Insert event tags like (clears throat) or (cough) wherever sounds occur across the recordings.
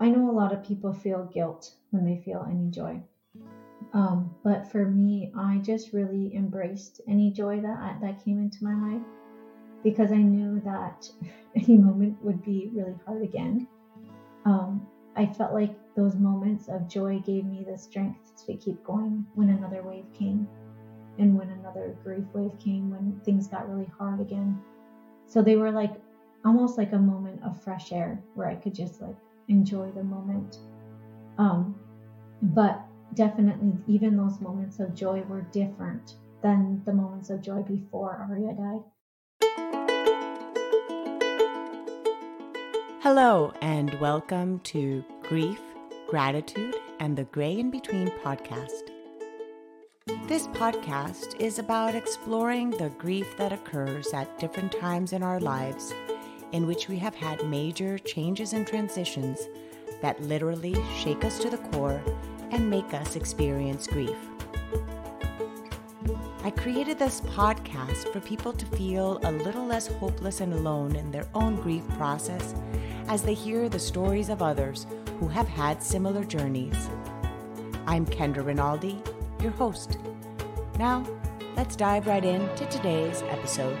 I know a lot of people feel guilt when they feel any joy. Um, but for me, I just really embraced any joy that that came into my life because I knew that (laughs) any moment would be really hard again. Um, I felt like those moments of joy gave me the strength to keep going when another wave came and when another grief wave came, when things got really hard again. So they were like almost like a moment of fresh air where I could just like enjoy the moment. Um, but definitely, even those moments of joy were different than the moments of joy before Aria died. Hello, and welcome to Grief, Gratitude, and the Gray in Between podcast. This podcast is about exploring the grief that occurs at different times in our lives in which we have had major changes and transitions that literally shake us to the core and make us experience grief. I created this podcast for people to feel a little less hopeless and alone in their own grief process as they hear the stories of others who have had similar journeys. I'm Kendra Rinaldi, your host. Now, let's dive right into today's episode.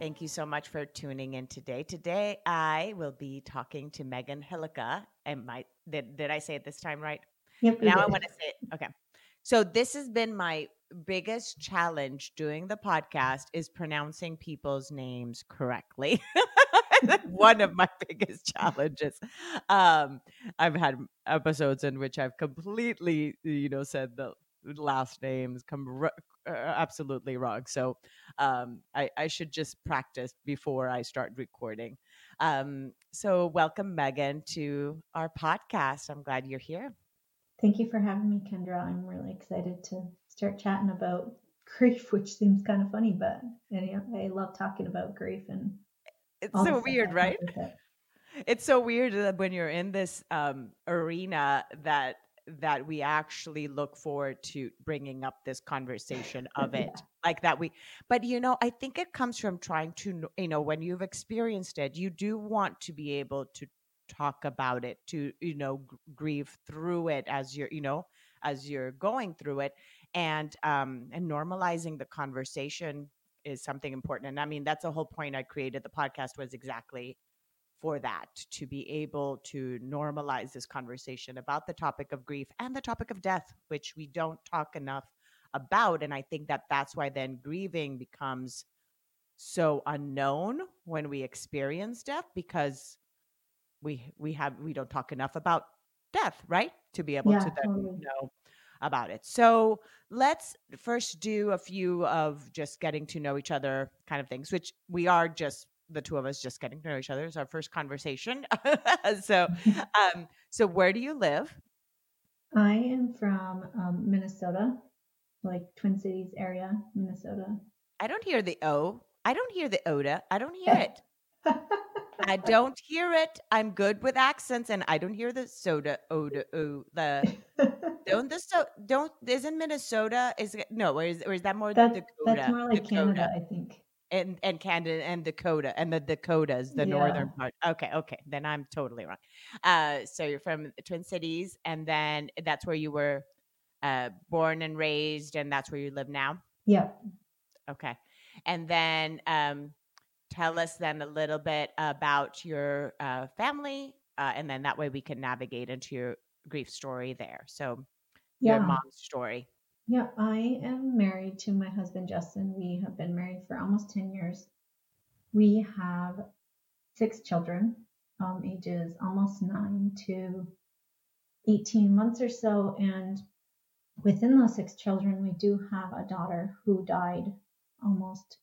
Thank you so much for tuning in today. Today, I will be talking to Megan Hillukka. And my did, did I say it this time right? Yep. Now I want to say it. Okay. So this has been my biggest challenge doing the podcast is pronouncing people's names correctly. (laughs) One of my biggest challenges. Um, I've had episodes in which I've completely, you know, said the last names come r- uh, absolutely wrong. So um, I, I, should just practice before I start recording. Um, so welcome, Megan, to our podcast. I'm glad you're here. Thank you for having me, Kendra. I'm really excited to start chatting about (laughs) grief, which seems kind of funny, but I love talking about grief and it's so weird, right? It. It's so weird that when you're in this um, arena that that we actually look forward to bringing up this conversation (laughs) of it. Yeah. like that we but you know i think it comes from trying to you know when you've experienced it you do want to be able to talk about it to you know grieve through it as you're you know as you're going through it. And um and normalizing the conversation is something important. And i mean that's the whole point i created the podcast was exactly for that to be able to normalize this conversation about the topic of grief and the topic of death which we don't talk enough about and i think that that's why then grieving becomes so unknown when we experience death because we we have we don't talk enough about death right to be able yeah, to then totally. know about it. So let's first do a few of just getting to know each other kind of things, which we are just the two of us just getting to know each other. It's our first conversation. (laughs) so, (laughs) um, so where do you live? I am from um, Minnesota, like Twin Cities area, Minnesota. I don't hear the O. I don't hear the Oda. I don't hear it. I (laughs) don't hear it. I'm good with accents, and I don't hear the soda. Oda. Oh, the don't this so don't isn't Minnesota is no or is or is that more that, Dakota? That's more like Dakota. Canada, I think. And and Canada and Dakota and the Dakotas, the yeah. northern part. Okay, okay, then I'm totally wrong. Uh, so you're from the Twin Cities, and then that's where you were uh, born and raised, and that's where you live now. Yeah. Okay, and then um, tell us then a little bit about your uh, family, uh, and then that way we can navigate into your grief story there. So yeah. your mom's story. Yeah, I am married to my husband, Justin. We have been married for almost 10 years. We have six children, um, ages almost nine to 18 months or so. And within those six children, we do have a daughter who died almost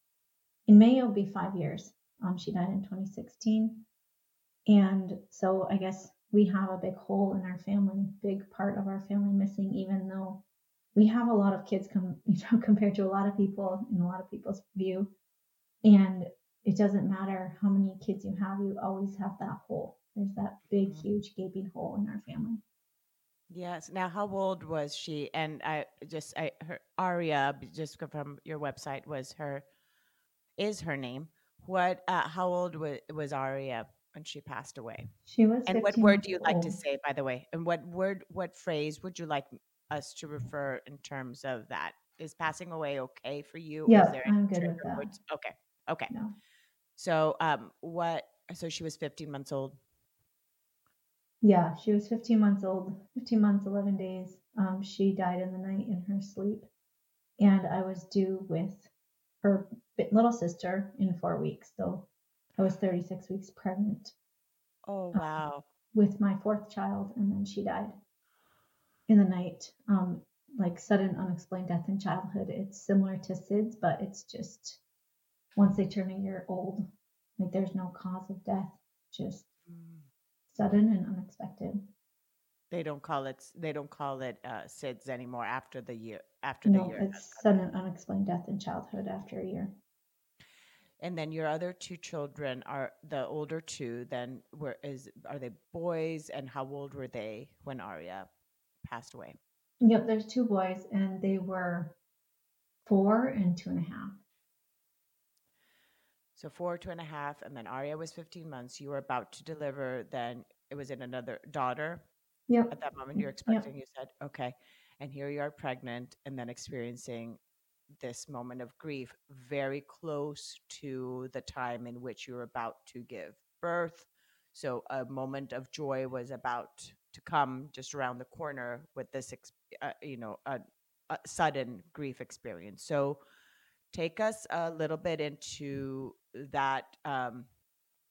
in May, it'll be five years. Um, she died in 2016. And so I guess we have a big hole in our family, big part of our family missing, even though we have a lot of kids come, (laughs) you know, compared to a lot of people in a lot of people's view. And it doesn't matter how many kids you have, you always have that hole. There's that big, mm-hmm. huge gaping hole in our family. Yes. Now, how old was she? And I just, I, her Aria, just from your website, was her, is her name. what uh, how old was, was aria when she passed away she was and what word do you like to say by the way and what word what phrase would you like us to refer in terms of that is passing away okay for you yeah i'm good with that words? okay okay no. so um what so she was 15 months old yeah she was 15 months old 15 months 11 days um, she died in the night in her sleep and i was due with her little sister in four weeks. So I was 36 weeks pregnant. Oh, um, wow. Um, with my fourth child, and then she died in the night. Um, like sudden unexplained death in childhood. It's similar to SIDS, but it's just once they turn a year old, like there's no cause of death, just mm. sudden and unexpected. They don't call it. They don't call it uh, SIDS anymore after the year. After no, the year, it's sudden unexplained death in childhood after a year. And then your other two children are the older two. Then were is are they boys? And how old were they when Aria passed away? Yep, there's two boys, and they were four and two and a half. So four, two and a half, and then Aria was 15 months. You were about to deliver. Then it was in another daughter. Yeah. At that moment, you're expecting. Yep. You said, okay, and here you are pregnant, and then experiencing this moment of grief very close to the time in which you're about to give birth. So a moment of joy was about to come just around the corner with this, uh, you know, a, a sudden grief experience. So take us a little bit into that um,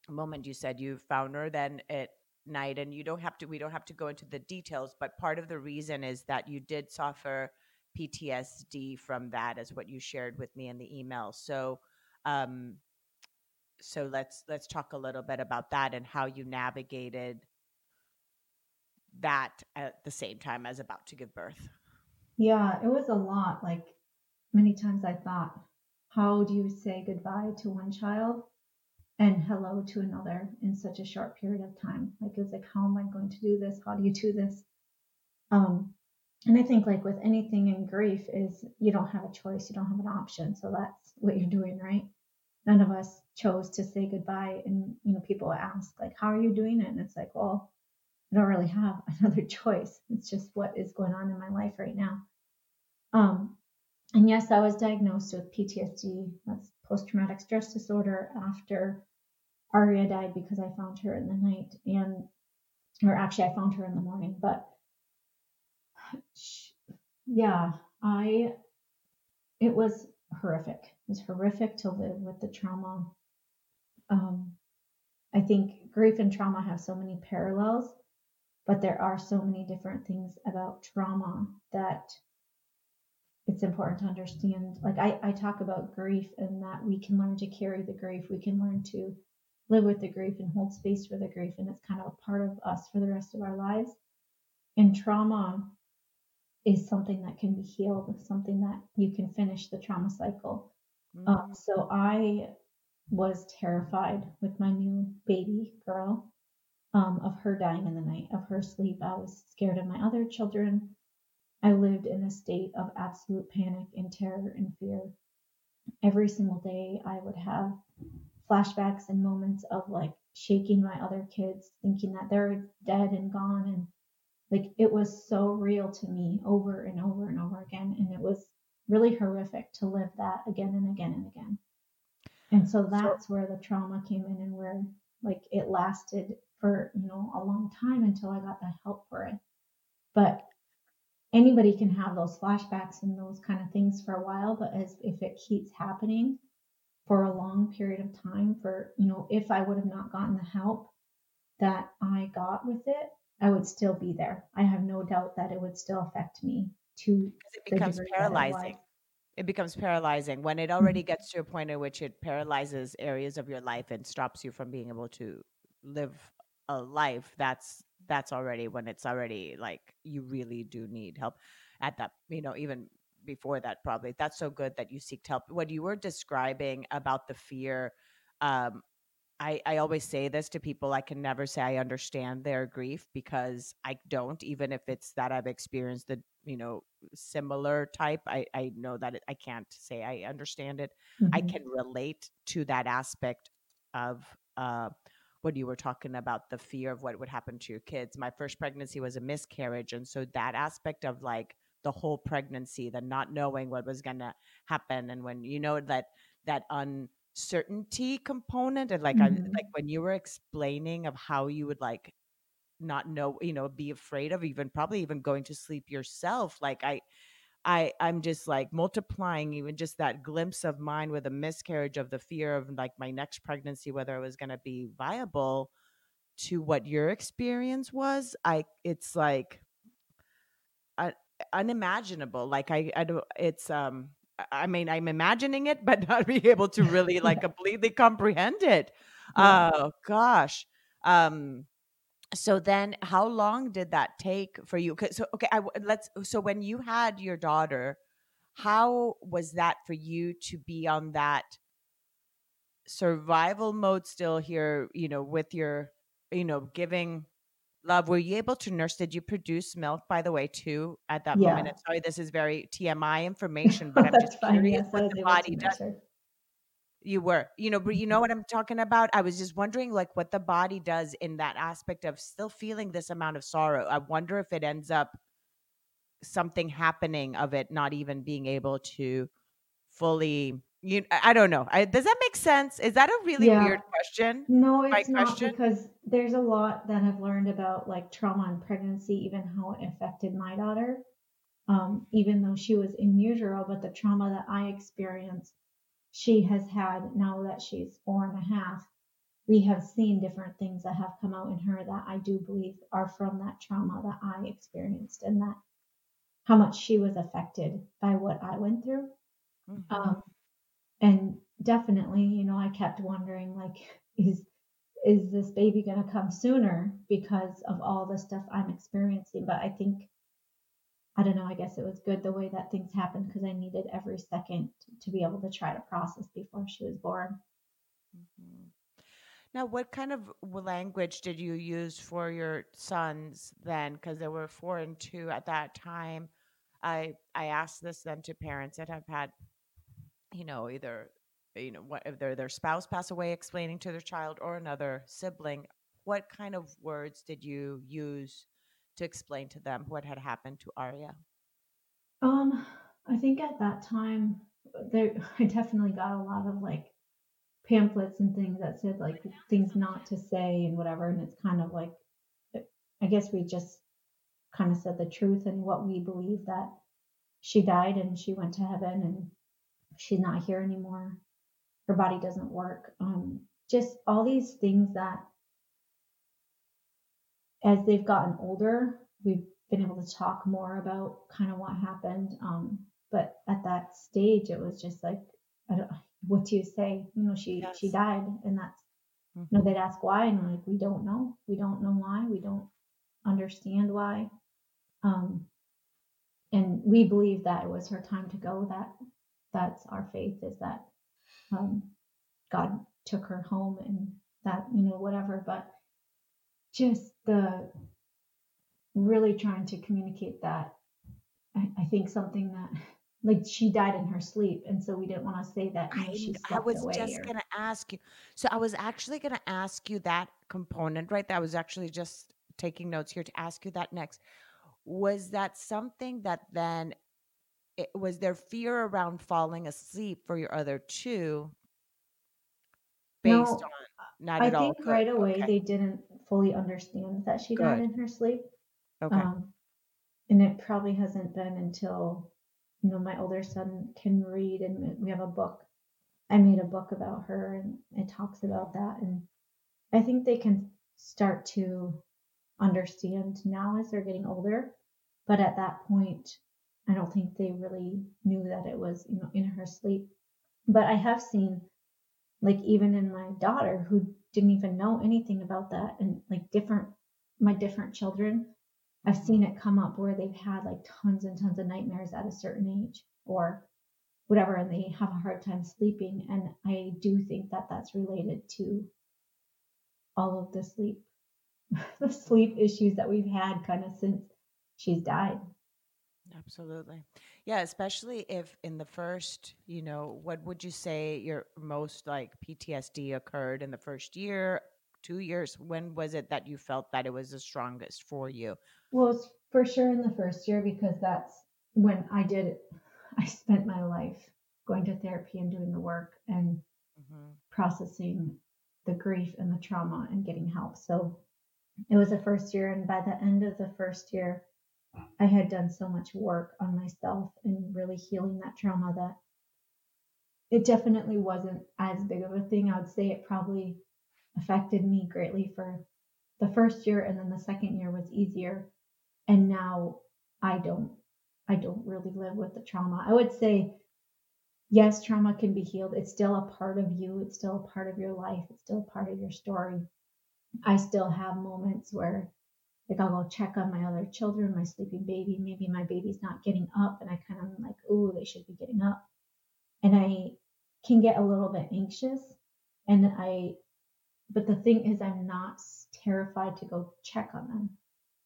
moment. You said you found her then at night, and you don't have to. We don't have to go into the details, but part of the reason is that you did suffer PTSD from that, as what you shared with me in the email. So, um, so let's let's talk a little bit about that and how you navigated that at the same time as about to give birth. Yeah, it was a lot. Like many times I thought, how do you say goodbye to one child and hello to another in such a short period of time? Like it was like, how am I going to do this? How do you do this? Um, and I think like with anything in grief is you don't have a choice, you don't have an option. So that's what you're doing, right? None of us chose to say goodbye. And you know, people ask like, how are you doing it? And it's like, well, I don't really have (laughs) another choice. It's just what is going on in my life right now. Um, and yes, I was diagnosed with PTSD, that's post traumatic stress disorder after Aria died because I found her in the night and or actually I found her in the morning, but yeah, I, it was horrific. It was horrific to live with the trauma. Um, I think grief and trauma have so many parallels, but there are so many different things about trauma that it's important to understand. Like I, I talk about grief and that we can learn to carry the grief. We can learn to live with the grief and hold space for the grief. And it's kind of a part of us for the rest of our lives. And trauma is something that can be healed, something that you can finish the trauma cycle. Mm-hmm. Uh, so I was terrified with my new baby girl um, of her dying in the night, of her sleep. I was scared of my other children. I lived in a state of absolute panic and terror and fear. Every single day, I would have flashbacks and moments of like shaking my other kids, thinking that they're dead and gone and like it was so real to me over and over and over again. And it was really horrific to live that again and again and again. And so that's where the trauma came in and where like it lasted for, you know, a long time until I got the help for it. But anybody can have those flashbacks and those kind of things for a while, but as if it keeps happening for a long period of time for, you know, if I would have not gotten the help that I got with it, I would still be there. I have no doubt that it would still affect me to it becomes paralyzing. It, it becomes paralyzing when it already mm-hmm. gets to a point in which it paralyzes areas of your life and stops you from being able to live a life. That's that's already when it's already like you really do need help at that, you know, even before that probably. That's so good that you seek help. What you were describing about the fear um, I, I always say this to people I can never say I understand their grief because I don't, even if it's that I've experienced the, you know, similar type. I, I know that it, I can't say I understand it. Mm-hmm. I can relate to that aspect of uh, what you were talking about the fear of what would happen to your kids. My first pregnancy was a miscarriage. And so that aspect of like the whole pregnancy, the not knowing what was going to happen. And when you know that, that uncertainty component and like, mm-hmm. I, like when you were explaining of how you would like not know, you know, be afraid of even probably even going to sleep yourself. Like I, I I'm just like multiplying even just that glimpse of mine with a miscarriage of the fear of like my next pregnancy whether it was going to be viable to what your experience was I it's like uh, unimaginable like I I do it's um I mean I'm imagining it (laughs) but not be able to really like (laughs) completely comprehend it yeah. oh gosh um so then how long did that take for you? So okay I, let's so when you had your daughter how was that for you to be on that survival mode still here you know with your you know giving love? Were you able to nurse? Did you produce milk by the way too at that yeah. moment? Sorry this is very tmi (laughs) information but i'm just curious yes, what the body does you were, you know, but you know what I'm talking about? I was just wondering, like, what the body does in that aspect of still feeling this amount of sorrow. I wonder if it ends up something happening of it not even being able to fully you i don't know I, does that make sense is that a really yeah. weird question no it's not question? because there's a lot that i've learned about like trauma and pregnancy even how it affected my daughter um, even though she was in utero but the trauma that i experienced she has had now that she's four and a half we have seen different things that have come out in her that i do believe are from that trauma that i experienced and that how much she was affected by what i went through mm-hmm. um, and definitely you know i kept wondering like (laughs) is is this baby going to come sooner because of all the stuff i'm experiencing but i think I don't know, I guess it was good the way that things happened because I needed every second to be able to try to process before she was born. Mm-hmm. Now, what kind of language did you use for your sons then? Because there were four and two at that time. I I asked this then to parents that have had, you know, either you know what if their their spouse pass away, explaining to their child or another sibling. What kind of words did you use to explain to them what had happened to Aria? Um, I think at that time there (laughs) I definitely got a lot of like pamphlets and things that said like things not to say and whatever and it's kind of like I guess we just kind of said the truth and what we believe that she died and she went to heaven and she's not here anymore. Her body doesn't work. Um, just all these things that as they've gotten older, we've been able to talk more about kind of what happened. Um, but at that stage, it was just like, I don't what do you say? You know, she yes. she died, and that's mm-hmm. you know mm-hmm. they'd ask why, and like, we don't know, we don't know why, we don't understand why. Um, and we believe that it was her time to go. That that's our faith is that um, God took her home, and that you know whatever. But just the really trying to communicate that I, I, think something that like she died in her sleep and so we didn't want to say that I, I was just or... gonna ask you so I was actually gonna ask you that component right that I was actually just taking notes here to ask you that next was that something that then it, was there fear around falling asleep for your other two based no, on not I at all. I think right away okay. they didn't fully understand that she Good. died in her sleep. Okay. Um, and it probably hasn't been until you know my older son can read and we have a book. I made a book about her and it talks about that and I think they can start to understand now as they're getting older. But at that point, I don't think they really knew that it was, you know, in her sleep. But I have seen like even in my daughter who didn't even know anything about that. And like different my different children i've seen it come up where they've had like tons and tons of nightmares at a certain age or whatever and they have a hard time sleeping. And i do think that that's related to all of the sleep (laughs) the sleep issues that we've had kind of since she's died. Absolutely Yeah, especially if in the first, you know, what would you say your most like PTSD occurred in the first year, two years? When was it that you felt that it was the strongest for you? Well, for sure in the first year because that's when I did, it. I spent my life going to therapy and doing the work and mm-hmm. processing the grief and the trauma and getting help. So it was the first year. And by the end of the first year, I had done so much work on myself and really healing that trauma that it definitely wasn't as big of a thing. I would say it probably affected me greatly for the first year and then the second year was easier. And now I don't I don't really live with the trauma. I would say yes, trauma can be healed. It's still a part of you, it's still a part of your life, it's still a part of your story. I still have moments where like I'll go check on my other children, my sleeping baby. Maybe my baby's not getting up, and I kind of like, oh, they should be getting up. And I can get a little bit anxious. And I, but the thing is, I'm not terrified to go check on them.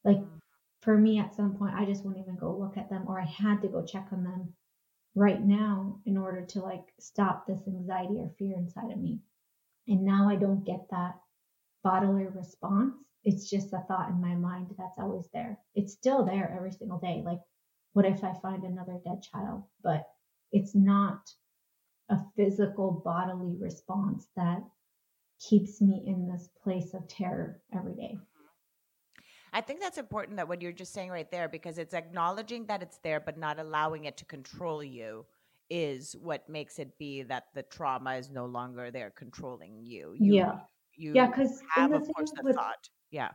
Like mm. for me, at some point, I just wouldn't even go look at them, or I had to go check on them right now in order to like stop this anxiety or fear inside of me. And now I don't get that bodily response it's just a thought in my mind that's always there. It's still there every single day. Like, what if I find another dead child? But it's not a physical bodily response that keeps me in this place of terror every day. Mm-hmm. I think that's important that what you're just saying right there, because it's acknowledging that it's there, but not allowing it to control you is what makes it be that the trauma is no longer there controlling you. you yeah. You yeah, because have, of course, the with, thought. Yeah.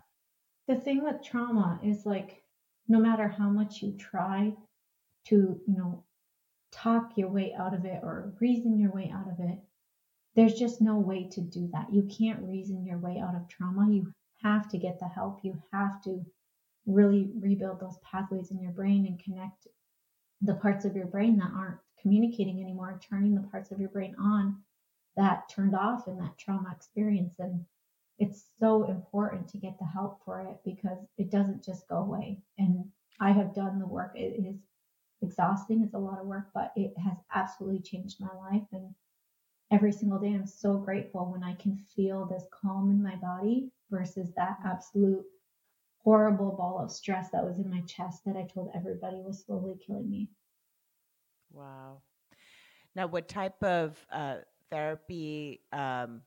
The thing with trauma is like, no matter how much you try to, you know, talk your way out of it or reason your way out of it, there's just no way to do that. You can't reason your way out of trauma. You have to get the help. You have to really rebuild those pathways in your brain and connect the parts of your brain that aren't communicating anymore, turning the parts of your brain on that turned off in that trauma experience. And it's so important to get the help for it because it doesn't just go away. And I have done the work. It is exhausting. It's a lot of work, but it has absolutely changed my life. And every single day, I'm so grateful when I can feel this calm in my body versus that absolute horrible ball of stress that was in my chest that I told everybody was slowly killing me. Wow. Now, what type of uh, therapy um,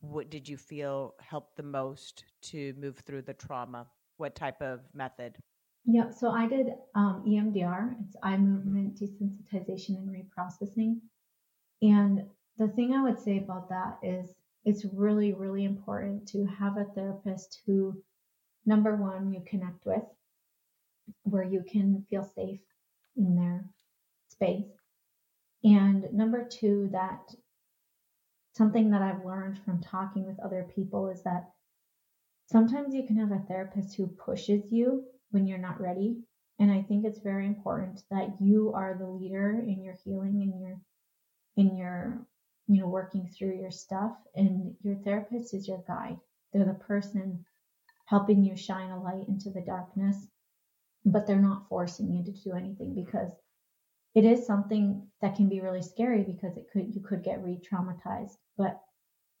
what did you feel helped the most to move through the trauma? What type of method? Yeah, so I did um, EMDR. It's eye movement desensitization and reprocessing. And the thing I would say about that is it's really, really important to have a therapist who, number one, you connect with, where you can feel safe in their space. And number two, that something that I've learned from talking with other people is that sometimes you can have a therapist who pushes you when you're not ready. And I think it's very important that you are the leader in your healing and your in your you know working through your stuff and your therapist is your guide. They're the person helping you shine a light into the darkness, but they're not forcing you to do anything because it is something that can be really scary because it could you could get re-traumatized. But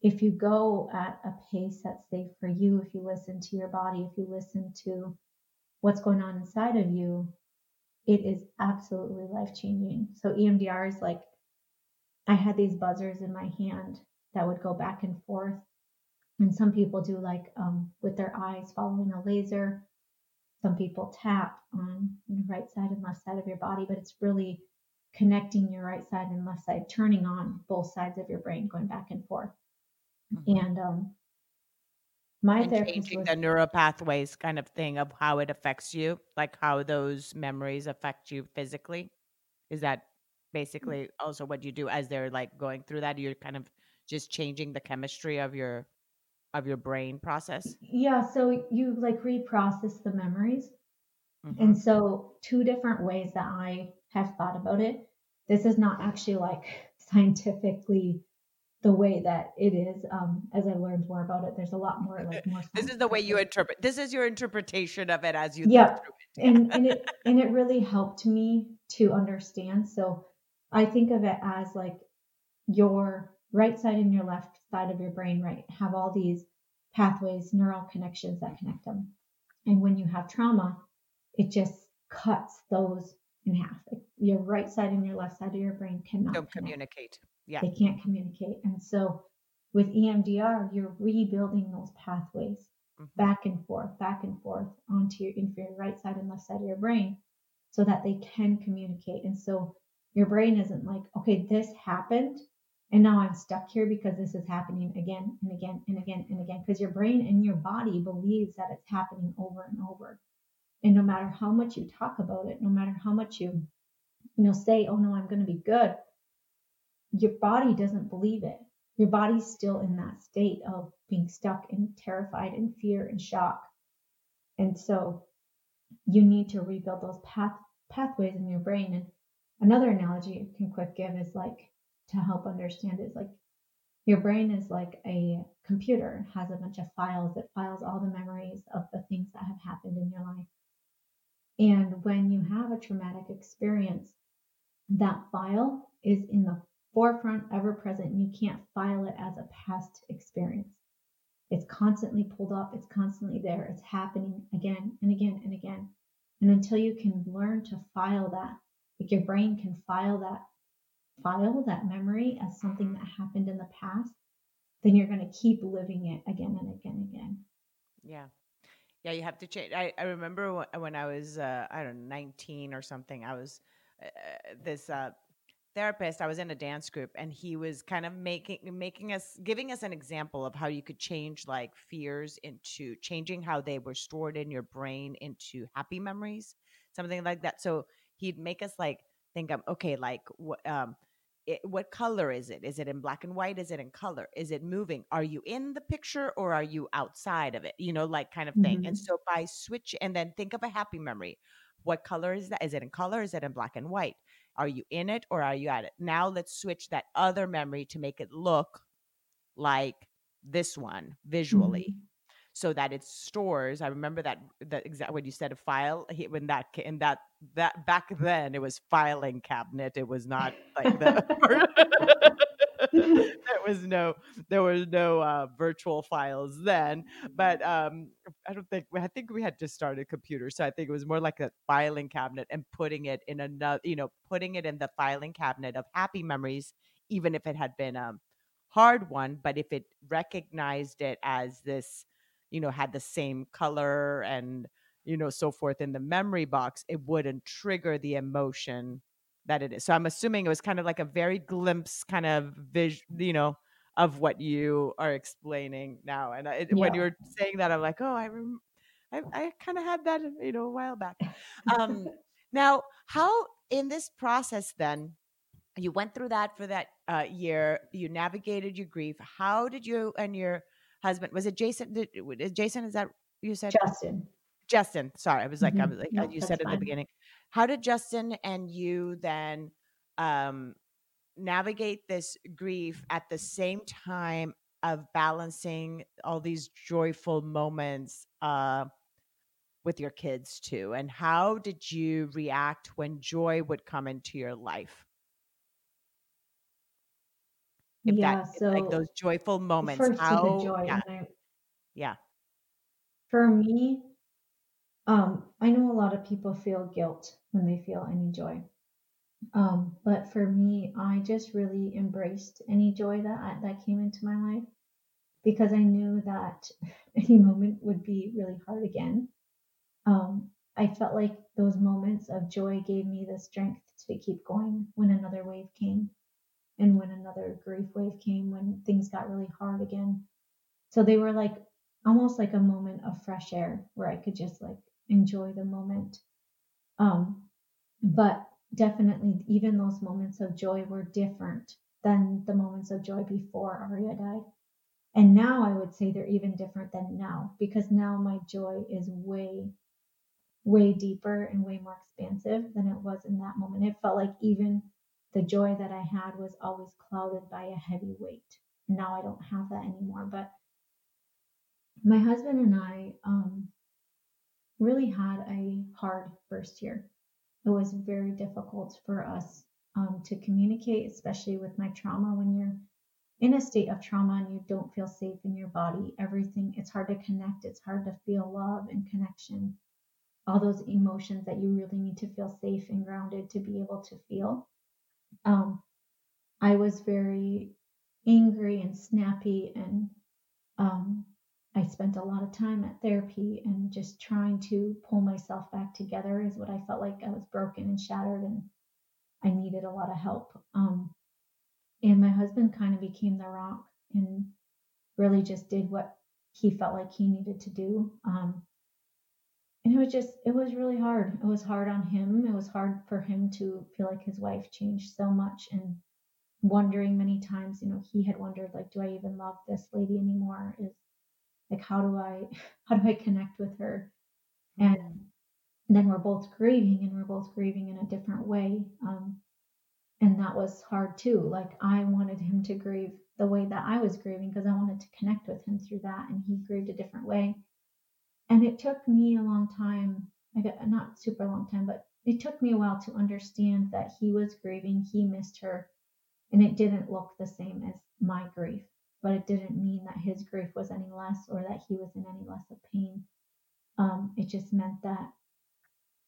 if you go at a pace that's safe for you if you listen to your body if you listen to what's going on inside of you it is absolutely life changing so emdr is like i had these buzzers in my hand that would go back and forth. And some people do like um, with their eyes following a laser some people tap on the right side and left side of your body, but it's really connecting your right side and left side, turning on both sides of your brain, going back and forth. Mm-hmm. And um, my and therapist changing was, the neural pathways kind of thing of how it affects you, like how those memories affect you physically. Is that basically also what you do as they're like going through that? You're kind of just changing the chemistry of your of your brain process? Yeah, so you like reprocess the memories. Mm-hmm. And so two different ways that I have thought about it. This is not actually like (laughs) scientifically the way that it is um, as I learned more about it. There's a lot more like more. this is the way you interpret. This is your interpretation of it as you. Yeah, and and (laughs) it and it really helped me to understand. So I think of it as like your right side and your left side of your brain, right, have all these pathways, neural connections that connect them. And when you have trauma, it just cuts those in half. Like your right side and your left side of your brain cannot Don't communicate. Yeah. They can't communicate. And so with EMDR, you're rebuilding those pathways mm-hmm. back and forth, back and forth onto your, your right side and left side of your brain so that they can communicate. And so your brain isn't like, okay, this happened. And now I'm stuck here because this is happening again and again and again and again. Because your brain and your body believes that it's happening over and over. And no matter how much you talk about it, no matter how much you, you know, say, oh no, I'm going to be good, your body doesn't believe it. Your body's still in that state of being stuck and terrified and fear and shock. And so you need to rebuild those path, pathways in your brain. And another analogy I can quick give is like to help understand is like your brain is like a computer, has a bunch of files that files all the memories of the things that have happened in your life. And when you have a traumatic experience, that file is in the forefront, ever present. And you can't file it as a past experience. It's constantly pulled up, it's constantly there, it's happening again and again and again. And until you can learn to file that, like your brain can file that file, that memory as something that happened in the past, then you're going to keep living it again and again and again. Yeah. Yeah, you have to change. I, I remember when I was, uh, I don't know, 19 or something, I was uh, this uh, therapist i was in a dance group and he was kind of making making us giving us an example of how you could change like fears into changing how they were stored in your brain into happy memories something like that so he'd make us like think of okay like what um it, what color is it? Is it in black and white? Is it in color? Is it moving? Are you in the picture or are you outside of it? You know like kind of thing. Mm-hmm. and so by switch and then think of a happy memory. What color is that? Is it in color? Is it in black and white? Are you in it or are you at it? Now let's switch that other memory to make it look like this one visually. Mm-hmm. So that it stores. I remember that that exact when you said a file when that in that that back then it was filing cabinet. It was not like the (laughs) (laughs) there was no there was no uh, virtual files then but um, i don't think i think we had just started computers so i think it was more like a filing cabinet and putting it in another you know putting it in the filing cabinet of happy memories even if it had been a hard one but if it recognized it as this you know had the same color and you know so forth in the memory box it wouldn't trigger the emotion that it is. So I'm assuming it was kind of like a very glimpse kind of vision, you know, of what you are explaining now. And I, yeah. when you were saying that, I'm like, oh, I rem- I, I kind of had that, you know, a while back. Um, (laughs) now, how in this process then? You went through that for that uh, year. You navigated your grief. How did you and your husband? Was it Jason? Did, Jason? Is that you said? Justin. Justin. Sorry, I was like, mm-hmm. I was like, no, you said at the beginning. How did Justin and you then um, navigate this grief at the same time of balancing all these joyful moments uh, with your kids too? And how did you react when joy would come into your life? If yeah, that, so like those joyful moments, first how? Joy, yeah. I, yeah. For me, um, I know a lot of people feel guilt when they feel any joy. Um, but for me, I just really embraced any joy that I, that came into my life because I knew that (laughs) any moment would be really hard again. Um, I felt like those moments of joy gave me the strength to keep going when another wave came and when another grief wave came, when things got really hard again. So they were like almost like a moment of fresh air where I could just like enjoy the moment. Um, but definitely, even those moments of joy were different than the moments of joy before Aria died. And now I would say they're even different than now because now my joy is way, way deeper and way more expansive than it was in that moment. It felt like even the joy that I had was always clouded by a heavy weight. Now I don't have that anymore. But my husband and I, um, really had a hard first year. it was very difficult for us um, to communicate, especially with my trauma. When you're in a state of trauma and you don't feel safe in your body, everything, it's hard to connect. It's hard to feel love and connection, all those emotions that you really need to feel safe and grounded to be able to feel. Um, I was very angry and snappy, and um, I spent a lot of time at therapy and just trying to pull myself back together is what I felt like I was broken and shattered and I needed a lot of help. Um, and my husband kind of became the rock and really just did what he felt like he needed to do. Um, and it was just, it was really hard. It was hard on him. It was hard for him to feel like his wife changed so much and wondering many times, you know, he had wondered, like, do I even love this lady anymore? Is like how do i (laughs) how do i connect with her and then we're both grieving and we're both grieving in a different way um, and that was hard too like i wanted him to grieve the way that i was grieving because i wanted to connect with him through that and he grieved a different way and it took me a long time i got not super long time but it took me a while to understand that he was grieving he missed her and it didn't look the same as my grief but it didn't mean that his grief was any less or that he was in any less of pain. Um, it just meant that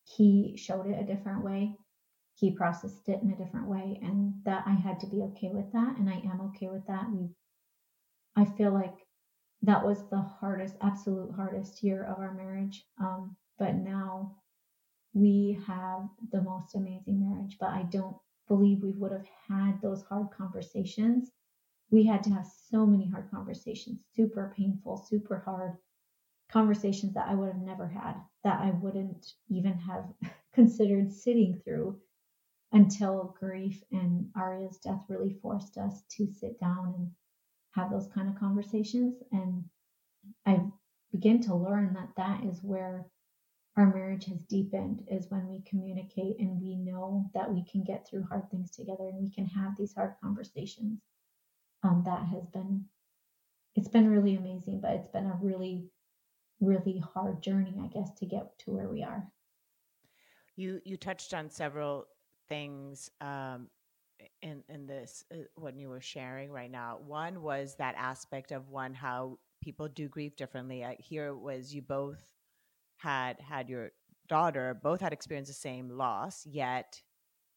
he showed it a different way. He processed it in a different way, and that I had to be okay with that, and I am okay with that. We, I feel like that was the hardest, absolute hardest year of our marriage. Um, but now we have the most amazing marriage. But I don't believe we would have had those hard conversations we had to have so many hard conversations, super painful, super hard conversations that I would have never had, that I wouldn't even have (laughs) considered sitting through until grief and Aria's death really forced us to sit down and have those kind of conversations. And I begin to learn that that is where our marriage has deepened is when we communicate and we know that we can get through hard things together and we can have these hard conversations um, that has been it's been really amazing, but it's been a really really hard journey, I guess, to get to where we are. You you touched on several things um, in in this uh, you were sharing right now. One was that aspect of one how people do grieve differently. I, here was you both had had your daughter both had experienced the same loss, yet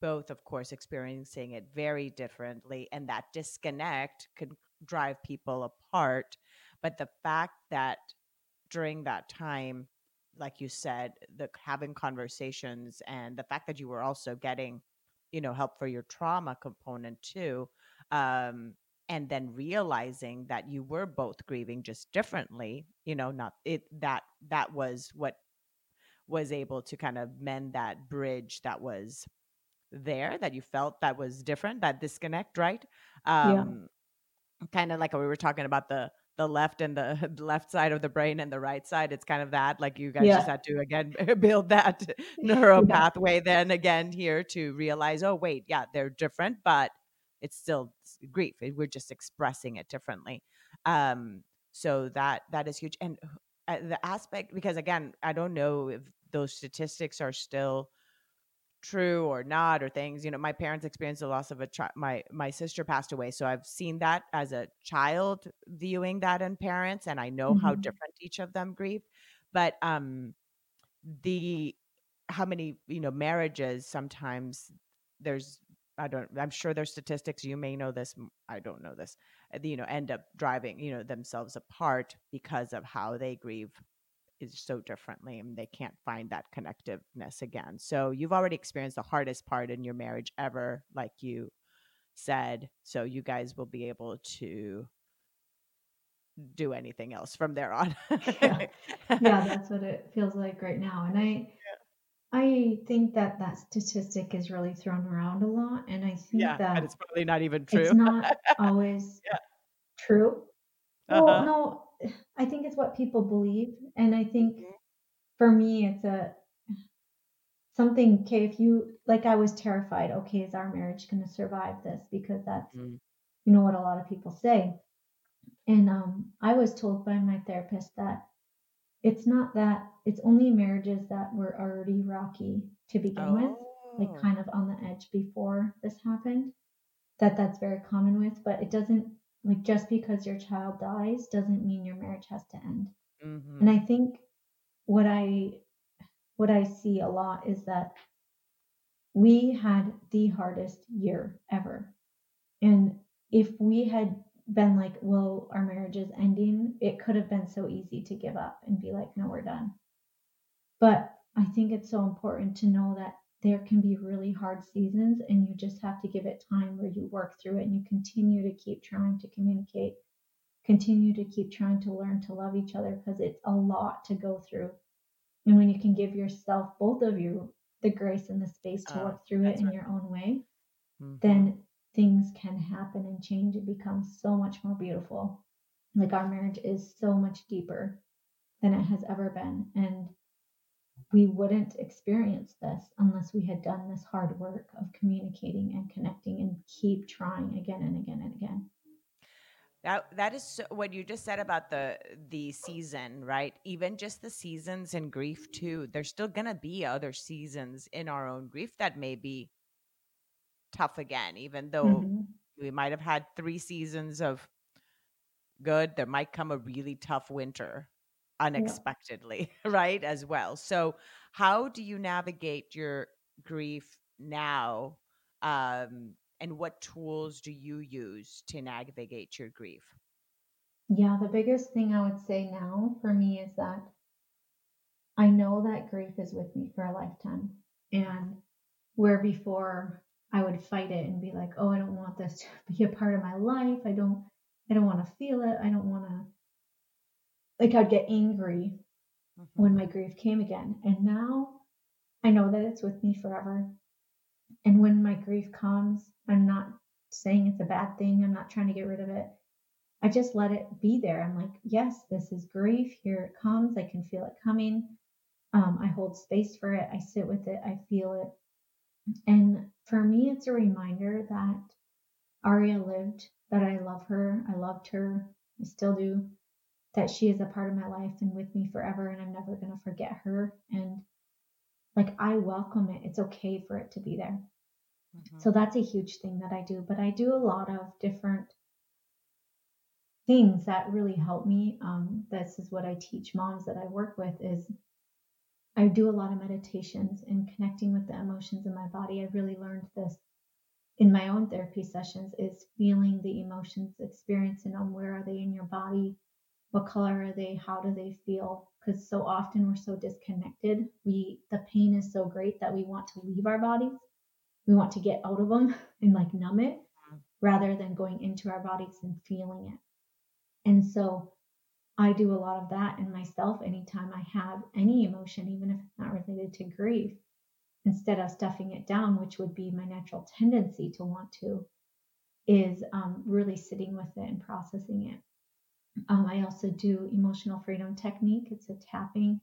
both, of course, experiencing it very differently, and that disconnect could drive people apart. But the fact that during that time, like you said, the having conversations and the fact that you were also getting, you know, help for your trauma component too, um, and then realizing that you were both grieving just differently, you know, not it that that was what was able to kind of mend that bridge that was there that you felt that was different, that disconnect, right? Um, yeah. Kind of like we were talking about the the left and the (laughs) left side of the brain and the right side. It's kind of that. Like you guys yeah. just had to again (laughs) build that (laughs) neural yeah. pathway. Then again here to realize, oh wait, yeah, they're different, but it's still grief. We're just expressing it differently. Um, so that that is huge. And uh, the aspect because again, I don't know if those statistics are still true or not or things you know my parents experienced the loss of a child my my sister passed away so i've seen that as a child viewing that in parents and i know mm-hmm. how different each of them grieve but um the how many you know marriages sometimes there's i don't i'm sure there's statistics you may know this i don't know this uh, you know end up driving you know themselves apart because of how they grieve is so differently and they can't find that connectiveness again. So you've already experienced the hardest part in your marriage ever, like you said. So you guys will be able to do anything else from there on. yeah. yeah, that's what it feels like right now. And I (laughs) yeah. I think that that statistic is really thrown around a lot and I think yeah, that it's probably not even true. It's not (laughs) always yeah. true. Uh-huh. Well, no, I think it's what people believe. And I think mm-hmm. for me, it's a something, okay, if you, like, I was terrified, okay, is our marriage going to survive this? Because that's, mm. you know, what a lot of people say. And um, I was told by my therapist that it's not that it's only marriages that were already rocky to begin oh. with, like oh. kind of on the edge before this happened, that that's very common with, but it doesn't like just because your child dies doesn't mean your marriage has to end. Mm-hmm. And I think what I what I see a lot is that we had the hardest year ever. And if we had been like, well, our marriage is ending, it could have been so easy to give up and be like, no, we're done. But I think it's so important to know that there can be really hard seasons and you just have to give it time where you work through it and you continue to keep trying to communicate, continue to keep trying to learn to love each other because it's a lot to go through. And when you can give yourself, both of you, the grace and the space to uh, work through it in right. your own way, mm-hmm. then things can happen and change. It becomes so much more beautiful. Like our marriage is so much deeper than it has ever been. And we wouldn't experience this unless we had done this hard work of communicating and connecting and keep trying again and again and again. That that is so, what you just said about the the season, right? Even just the seasons in grief too. There's still gonna be other seasons in our own grief that may be tough again, even though mm-hmm. we might have had three seasons of good. There might come a really tough winter unexpectedly, yeah. (laughs) right? As well. So, how do you navigate your grief now? Um, and what tools do you use to navigate your grief? Yeah, the biggest thing I would say now for me is that I know that grief is with me for a lifetime. And where before I would fight it and be like, oh, I don't want this to (laughs) be a part of my life. I don't I don't want to feel it. I don't want to like I'd get angry mm-hmm. when my grief came again. And now I know that it's with me forever. And when my grief comes, I'm not saying it's a bad thing. I'm not trying to get rid of it. I just let it be there. I'm like, yes, this is grief. Here it comes. I can feel it coming. Um, I hold space for it. I sit with it. I feel it. And for me, it's a reminder that Aria lived, that I love her. I loved her. I still do that she is a part of my life and with me forever and I'm never going to forget her and like I welcome it. It's okay for it to be there. Mm-hmm. So that's a huge thing that I do, but I do a lot of different things that really help me. Um, this is what I teach moms that I work with is I do a lot of meditations and connecting with the emotions in my body. I really learned this in my own therapy sessions is feeling the emotions, experiencing them. Where are they in your body? What color are they how do they feel? Because so often we're so disconnected. We the pain is so great that we want to leave our bodies. We want to get out of them (laughs) and like numb it rather than going into our bodies and feeling it. And so i do a lot of that in myself anytime i have any emotion even if it's not related to grief instead of stuffing it down which would be my natural tendency to want to is um, really sitting with it and processing it um, I also do emotional freedom technique. It's a tapping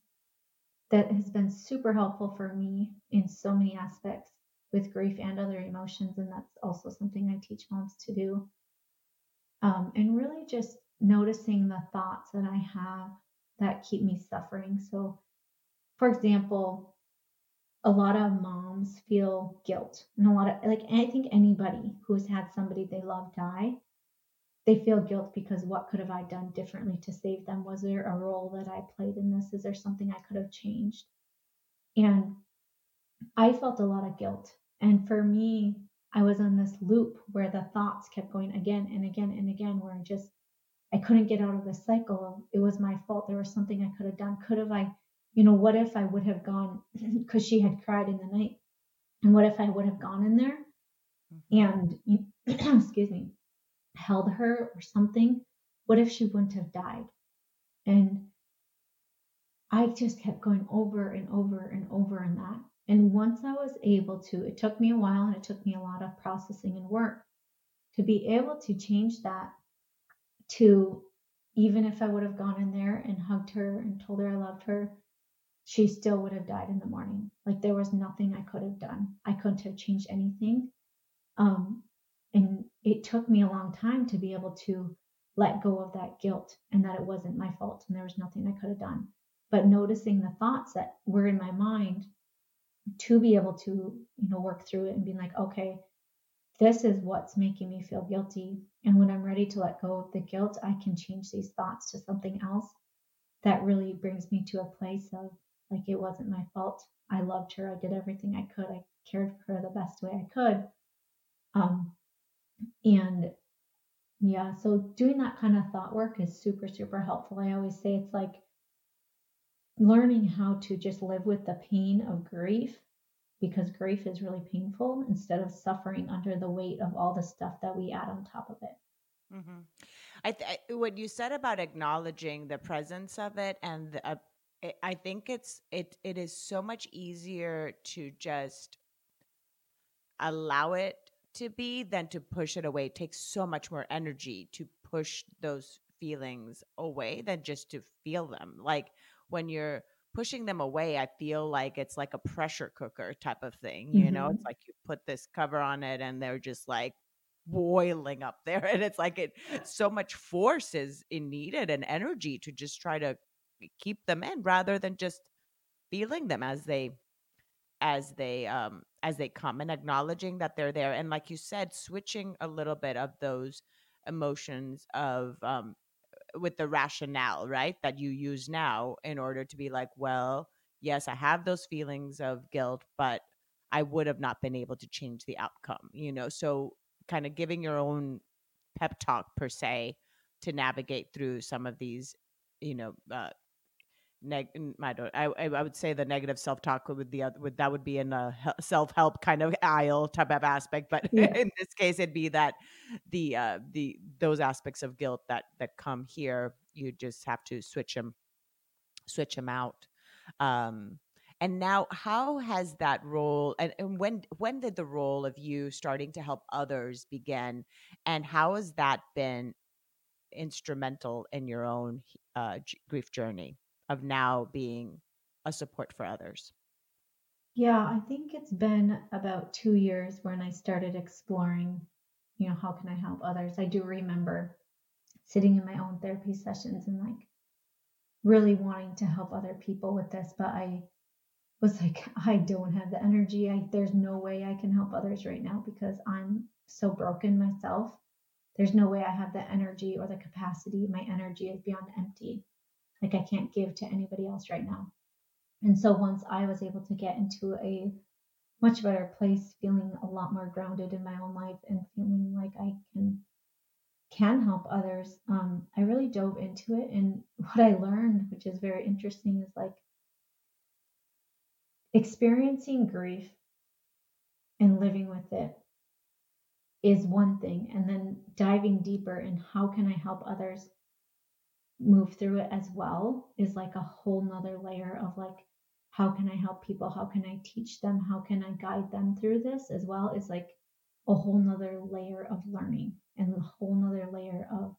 that has been super helpful for me in so many aspects with grief and other emotions. And that's also something I teach moms to do. Um, and really just noticing the thoughts that I have that keep me suffering. So, for example, a lot of moms feel guilt, and a lot of like I think anybody who's had somebody they love die they feel guilt because what could have I done differently to save them? Was there a role that I played in this? Is there something I could have changed? And I felt a lot of guilt. And for me, I was on this loop where the thoughts kept going again and again and again, where I just I couldn't get out of the cycle it was my fault. There was something I could have done. Could have I, you know, what if I would have gone (laughs) because she had cried in the night? And what if I would have gone in there mm-hmm. and (clears throat) excuse me, held her or something, what if she wouldn't have died? And I just kept going over and over and over in that. And once I was able to, it took me a while and it took me a lot of processing and work to be able to change that to even if I would have gone in there and hugged her and told her I loved her, she still would have died in the morning. Like there was nothing I could have done. I couldn't have changed anything. Um, and it took me a long time to be able to let go of that guilt and that it wasn't my fault and there was nothing I could have done. but noticing the thoughts that were in my mind to be able to, you know, work through it and being like, okay, this is what's making me feel guilty. And when I'm ready to let go of the guilt, I can change these thoughts to something else that really brings me to a place of like, it wasn't my fault. I loved her. I did everything I could. I cared for her the best way I could. Um, and yeah, so doing that kind of thought work is super, super helpful. I always say it's like learning how to just live with the pain of grief because grief is really painful instead of suffering under the weight of all the stuff that we add on top of it. Mm-hmm. I th- what you said about acknowledging the presence of it, and the, uh, I think it's it it is so much easier to just allow it to be than to push it away. It takes so much more energy to push those feelings away than just to feel them. Like when you're pushing them away, I feel like it's like a pressure cooker type of thing. You mm-hmm. know, it's like you put this cover on it and they're just like boiling up there. (laughs) And it's like it so much force is in needed and energy to just try to keep them in rather than just feeling them as they as they um as they come and acknowledging that they're there and like you said switching a little bit of those emotions of um with the rationale right that you use now in order to be like well yes i have those feelings of guilt but i would have not been able to change the outcome you know? So kind of giving your own pep talk per se to navigate through some of these you know uh, neg I don't I I would say the negative self talk would the other would that would be in a self help kind of aisle type of aspect, but (laughs) yeah. in this case it'd be that the uh the those aspects of guilt that that come here you just have to switch them switch them out. Um and now how has that role and, and when when did the role of you starting to help others begin and how has that been instrumental in your own uh, grief journey? Of now being a support for others? Yeah, I think it's been about two years when I started exploring, you know, how can I help others? I do remember sitting in my own therapy sessions and like really wanting to help other people with this, but I was like, (laughs) I don't have the energy. I, there's no way I can help others right now because I'm so broken myself. There's no way I have the energy or the capacity. My energy is beyond empty like I can't give to anybody else right now. And so once I was able to get into a much better place, feeling a lot more grounded in my own life and feeling like I can can help others, um, I really dove into it. And (laughs) what I learned, which is very interesting, is like experiencing grief and living with it is one thing. And then diving deeper in how can I help others move through it as well is like a whole nother layer of like how can i help people? How can i teach them? How can i guide them through this as well is like a whole nother layer of learning and a whole nother layer of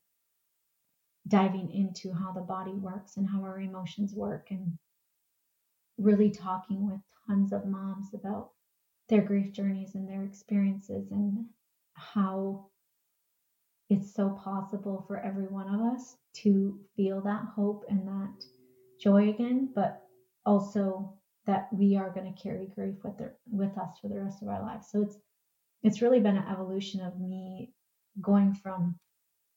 diving into how the body works and how our emotions work and really talking with tons of moms about their grief journeys and their experiences and how it's so possible for every one of us to feel that hope and that joy again, but also that we are going to carry grief with the, with us for the rest of our lives. So it's it's really been an evolution of me going from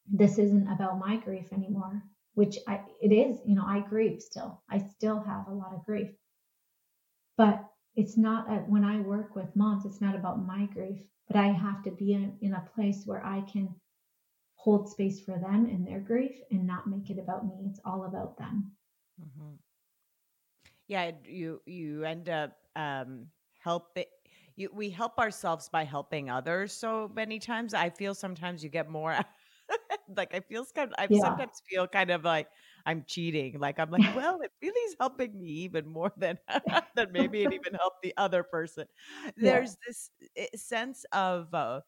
this isn't about my grief anymore, which I it is, you know, I grieve still. I still have a lot of grief. But it's not a, when I work with moms, it's not about my grief, but I have to be in, in a place where I can hold space for them and their grief and not make it about me. It's all about them. Mm-hmm. Yeah, you you end up um, help it. You, we help ourselves by helping others so many times. I feel sometimes you get more. (laughs) like I feel kind. Of, I yeah. sometimes feel kind of like I'm cheating. Like I'm like, well, it really is helping me even more than (laughs) than maybe it even helped the other person. (laughs) There's this eh, sense of uh,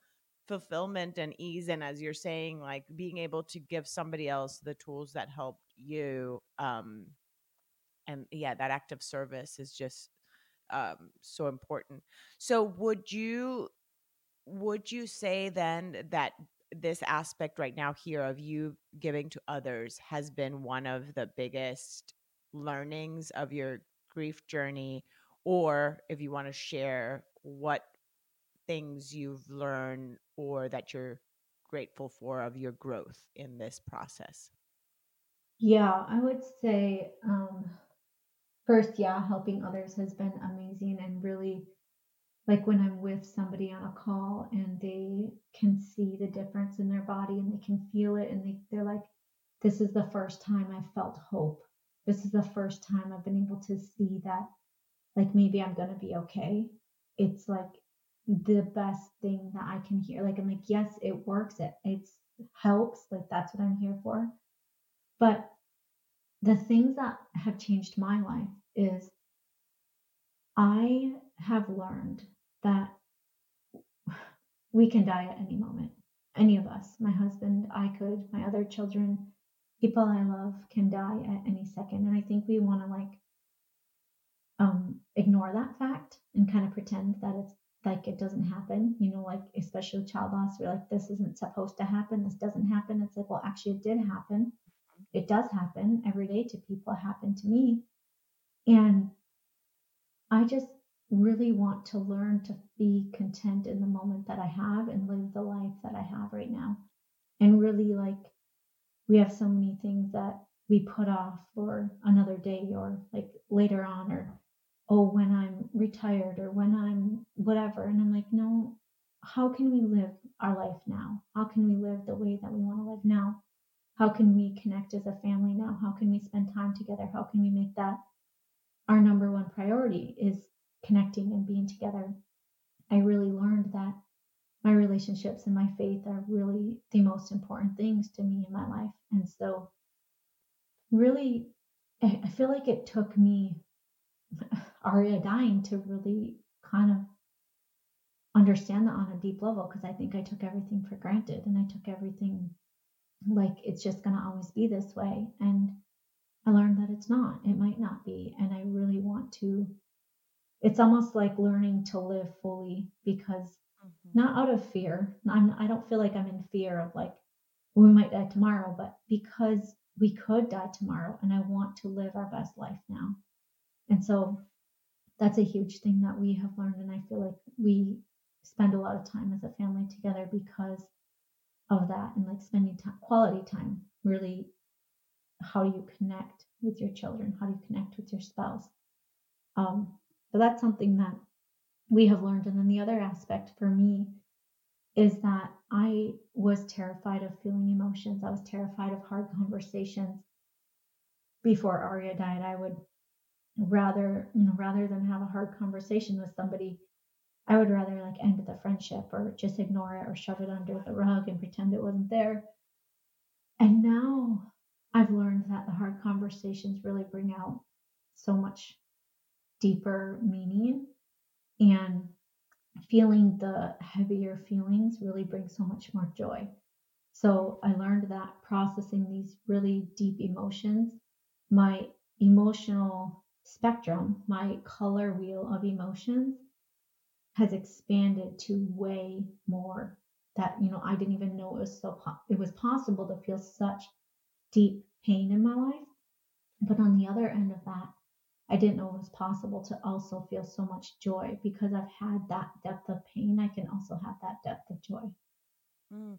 fulfillment and ease and as you're saying like being able to give somebody else the tools that helped you um and yeah that active service is just um so important. So would you would you say then that this aspect right now here of you giving to others has been one of the biggest learnings of your grief journey? Or if you want to share what things you've learned or that you're grateful for of your growth in this process. Yeah, I would say um, first, yeah, helping others has been amazing and really like when I'm with somebody on a call and they can see the difference in their body and they can feel it and they, they're like, this is the first time I felt hope. This is the first time I've been able to see that like maybe I'm gonna be okay. It's like the best thing that I can hear. Like I'm like, yes, it works. It it's helps. Like that's what I'm here for. But the things that have changed my life is I have learned that we can die at any moment. Any of us, my husband, I could, my other children, people I love can die at any second. And I think we want to like um, ignore that fact and kind of pretend that it's like it doesn't happen. You know, like especially with child loss, we're like, this isn't supposed to happen. This doesn't happen. It's like, well, actually, it did happen. Mm-hmm. It does happen every day to people. It happened to me. And I just really want to learn to be content in the moment that I have and live the life that I have right now. And really, like, we have so many things that we put off for another day or like later on or oh when i'm retired or when i'm whatever. And i'm like no how can we live our life now? How can we live the way that we want to live now? How can we connect as a family now? How can we spend time together? How can we make that our number one priority is connecting and being together? I really learned that my relationships and my faith are really the most important things to me in my life. And so, really, I feel like it took me, (laughs) Aria dying, to really kind of understand that on a deep level because I think I took everything for granted and I took everything like it's just going to always be this way. And I learned that it's not, it might not be. And I really want to, it's almost like learning to live fully because mm-hmm. not out of fear. I'm, I don't feel like I'm in fear of like, we might die tomorrow, but because we could die tomorrow and I want to live our best life now. And so that's a huge thing that we have learned. And I feel like we spend a lot of time as a family together because of that and like spending time, quality time, really how do you connect with your children? How do you connect with your spouse? Um, so that's something that we have learned. And then the other aspect for me is that I was terrified of feeling emotions. I was terrified of hard conversations. Before Aria died, I would rather, you know, rather than have a hard conversation with somebody, I would rather like end the friendship or just ignore it or shove it under the rug and pretend it wasn't there. And now I've learned that the hard conversations really bring out so much deeper meaning and feeling the heavier feelings really brings so much more joy. So I learned that processing these really deep emotions, my emotional spectrum, my color wheel of emotions has expanded to way more that you know I didn't even know it was so po- it was possible to feel such deep pain in my life. But on the other end of that, I didn't know it was possible to also feel so much joy because I've had that depth of pain. I can also have that depth of joy. Mm.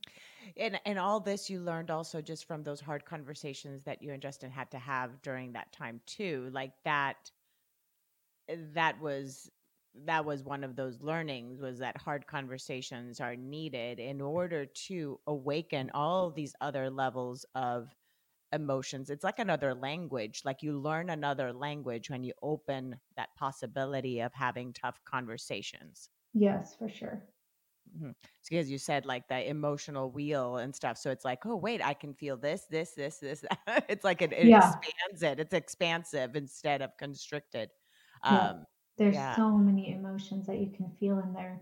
And and all this you learned also just from those hard conversations that you and Justin had to have during that time too. Like that that was that was one of those learnings was that hard conversations are needed in order to awaken all these other levels of emotions. It's like another language. Like you learn another language when you open that possibility of having tough conversations. Yes, for sure. Mm-hmm. Because you said like the emotional wheel and stuff. So it's like, oh, wait, I can feel this, this, this, this. (laughs) it's like it, it yeah. expands it. It's expansive instead of constricted. Yeah. Um, There's yeah. so many emotions that you can feel in there.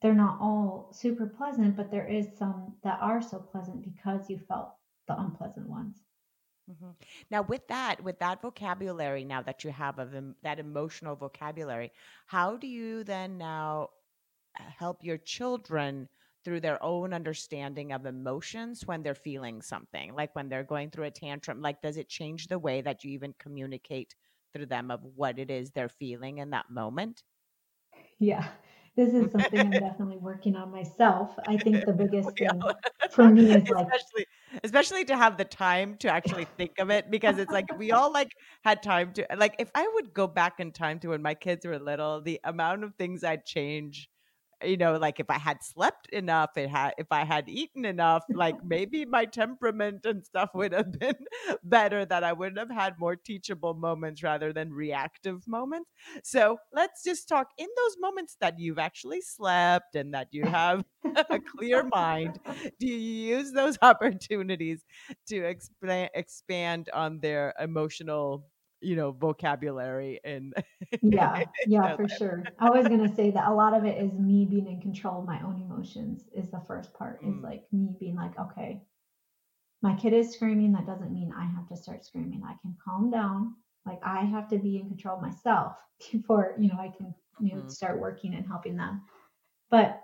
They're not all super pleasant, but there is some that are so pleasant because you felt the unpleasant ones. Mm-hmm. Now, with that, with that vocabulary now that you have of em- that emotional vocabulary, how do you then now help your children through their own understanding of emotions when they're feeling something, like when they're going through a tantrum? Like, does it change the way that you even communicate through them of what it is they're feeling in that moment? Yeah, this is something I'm (laughs) definitely working on myself. I (laughs) think the biggest thing (laughs) for me is like especially especially to have the time to actually think of it because it's like we all like had time to like if I would go back in time to when my kids were little, the amount of things I'd change you know, like if I had slept enough, it had if I had eaten enough, like (laughs) maybe my temperament and stuff would have been (laughs) better, that I would have had more teachable moments rather than reactive moments. So let's just talk in those moments that you've actually slept and that you have (laughs) a clear mind. Do you use those opportunities to explain expand on their emotional you know vocabulary and yeah (laughs) yeah for sure i was going to say that a lot of it is me being in control of my own emotions is the first part mm. is like me being like okay my kid is screaming that doesn't mean i have to start screaming i can calm down like i have to be in control myself (laughs) before you know i can you know mm. start working and helping them but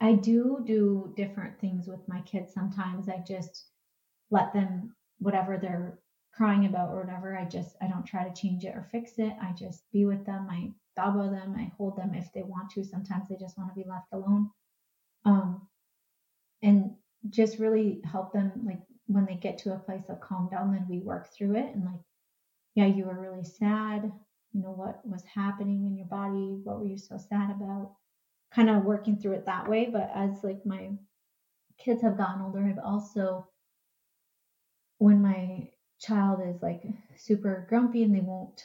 i do do different things with my kids sometimes i just let them whatever they're crying about or whatever, I just I don't try to change it or fix it. I just be with them. I babo them. I hold them if they want to. Sometimes they just want to be left alone. Um, and just really help them like when they get to a place of calm down, then we work through it and like, yeah, you were really sad. You know what was happening in your body? What were you so sad about? Kind of working through it that way. But as like my kids have gotten older, I've also when my child is like super grumpy and they won't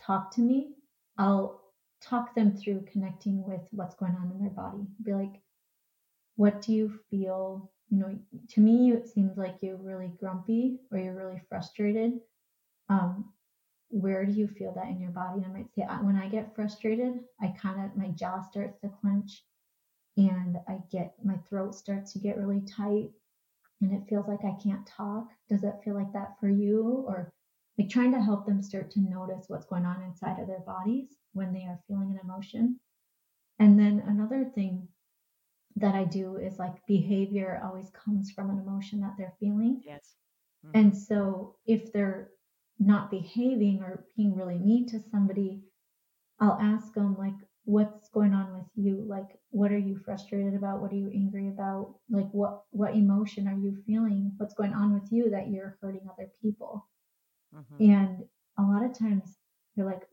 talk to me, I'll talk them through connecting with what's going on in their body. Be like, what do you feel? You know, to me, it seems like you're really grumpy or you're really frustrated. Um, where do you feel that in your body? I might say, when I get frustrated, I kind of, my jaw starts to clench and I get, my throat starts to get really tight and it feels like I can't talk. Does it feel like that for you? Or like trying to help them start to notice what's going on inside of their bodies when they are feeling an emotion. And then another thing that I do is like behavior always comes from an emotion that they're feeling. Yes. Mm-hmm. And so if they're not behaving or being really mean to somebody, I'll ask them like, what's going on with you? Like what are you frustrated about? What are you angry about? Like what what emotion are you feeling? What's going on with you that you're hurting other people? Mm-hmm. and a lot of times you're like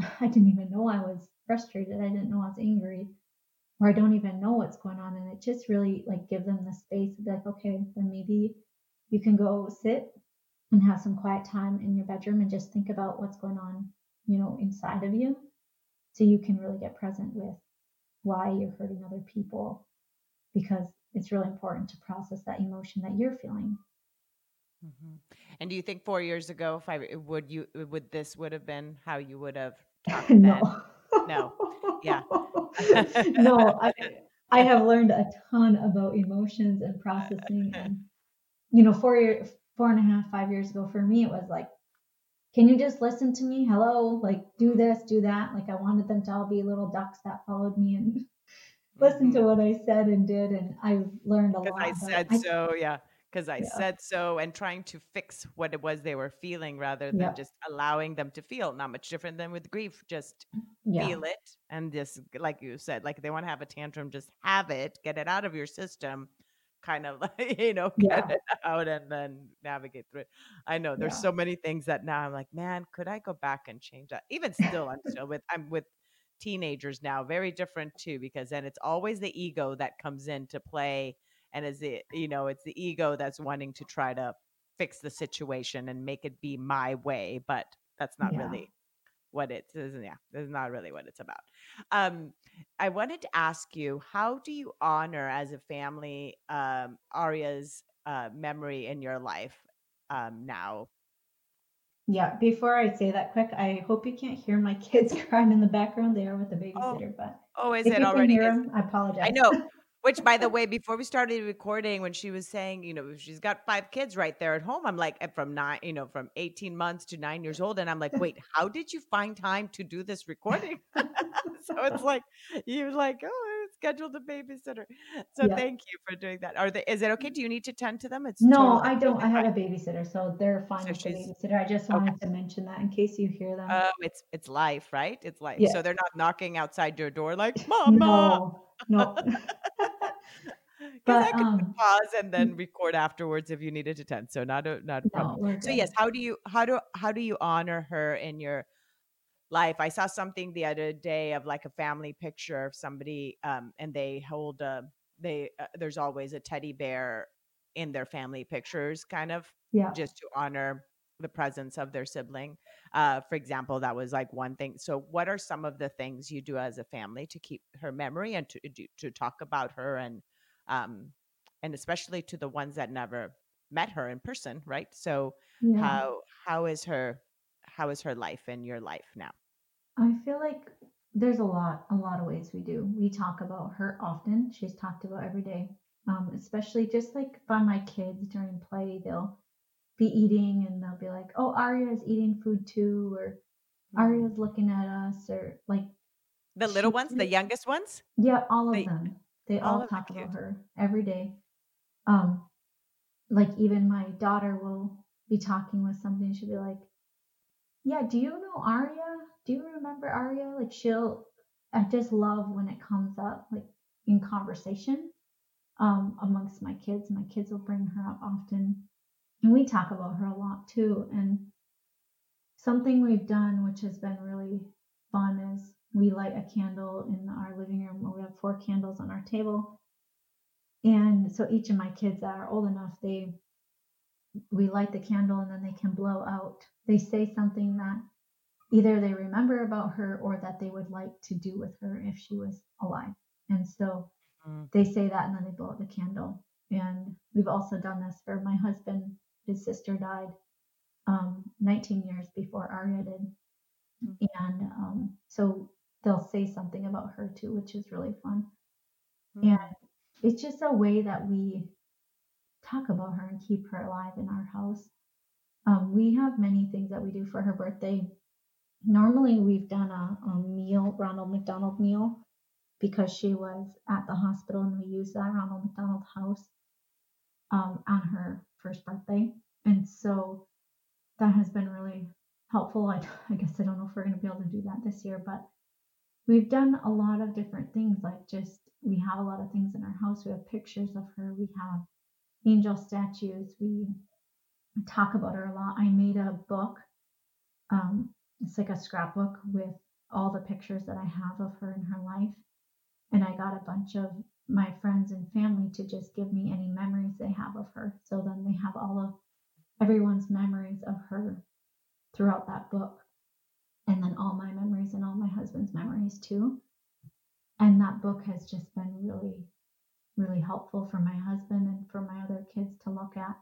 (laughs) i didn't even know i was frustrated. I didn't know i was angry. Or i don't even know what's going on. And it just really like give them the space to be like okay then maybe you can go sit and have some quiet time in your bedroom and just think about what's going on you know inside of you so you can really get present with why you're hurting other people because it's really important to process that emotion that you're feeling. Mm-hmm. and do you think four years ago if i would you would this would have been how you would have (laughs) no. no. Yeah. (laughs) No I, I have learned a ton about emotions and processing (laughs) and you know four year four and a half five years ago for me it was like can you just listen to me? Hello, like do this, do that. Like I wanted them to all be little ducks that followed me and (laughs) listen to mm-hmm. what I said and did. And I've learned a lot. I said I, so, yeah. Because I yeah. said so, and trying to fix what it was they were feeling rather than yeah. just allowing them to feel. Not much different than with grief. Just yeah. feel it, and just like you said, like they want to have a tantrum, just have it, get it out of your system, kind of like (laughs) you know get yeah. it out and then navigate through it i know there's yeah. so many things that now i'm like man could i go back and change that even still i'm (laughs) still with i'm with teenagers now very different too because then it's always the ego that comes into play and is it you know it's the ego that's wanting to try to fix the situation and make it be my way but that's not yeah. really what it is yeah is not really what it's about um i wanted to ask you how do you honor as a family um aria's uh, memory in your life um now yeah before i say that quick i hope you can't hear my (laughs) kids crying in the background they are with the babysitter oh. but oh is it already them, i apologize i know (laughs) Which, by the way, before we started recording, when she was saying, you know, she's got five kids right there at home, I'm like, from nine, you know, from 18 months to nine years (laughs) old. And I'm like, wait, how did you find time to do this recording? (laughs) so it's like, you're like, oh, it's scheduled a babysitter. So yeah. thank you for doing that. Are they? Is it okay? Do you need to tend to them? It's no, totally, I don't. I have a babysitter, so they're fine so with the babysitter. I just wanted okay. to mention that in case you hear them. Oh, it's it's life, right? It's life. Yeah. So they're not knocking outside your door like, "Mama." No, no. (laughs) but I could um, pause and then record afterwards if you needed to tend. So not a not a problem. so yes, how do you how do how do you honor her in your life? I saw something the other day of like a family picture of somebody, um, and they hold a they uh, there's always a teddy bear in their family pictures, kind of yeah, just to honor the presence of their sibling. Uh, for example, that was like one thing. So, what are some of the things you do as a family to keep her memory and to to talk about her and um, and especially to the ones that never met her in person, right? So yeah. how how is her how is her life in your life now? I feel like there's a lot a lot of ways we do. We talk about her often. She's talked about every day. Um, especially just like by my kids during play, they'll be eating and they'll be like, "Oh, Aria is eating food too," or mm-hmm. "Aria's looking at us," or like the little ones, the youngest ones. Yeah, all of them. They all, all talk about her every day. Um, like even my daughter will be talking with something. she'll be like, Yeah, do you know Aria? Do you remember Aria? Like she'll I just love when it comes up like in conversation um amongst my kids. My kids will bring her up often. And we talk about her a lot too. And something we've done which has been really fun is we light a candle in our living room. We have four candles on our table. And so each of my kids that are old enough, they we light the candle and then they can blow out. They say something that either they remember about her or that they would like to do with her if she was alive. And so mm. they say that and then they blow out the candle. And we've also done this for my husband. His sister died um, 19 years before Aria did. Mm. And um, so they'll say something about her too, which is really fun. Mm-hmm. And it's just a way that we talk about her and keep her alive in our house. Um, we have many things that we do for her birthday. Normally, we've done a, a meal, Ronald McDonald meal, because she was at the hospital and we used that Ronald McDonald house um, on her first birthday. And so that has been really helpful. I, (laughs) I guess I don't know if we're going to be able to do that this year, but we've done a lot of different things like just we have a lot of things in our house we have pictures of her we have angel statues we talk about her a lot. I made a book um, it's like a scrapbook with all the pictures that i have of her in her life. And i got a bunch of my friends and family to just give me any memories they have of her. So then they have all of everyone's memories of her throughout that book. And then all my memories and all my husband's memories too. And that book has just been really, really helpful for my husband and for my other kids to look at.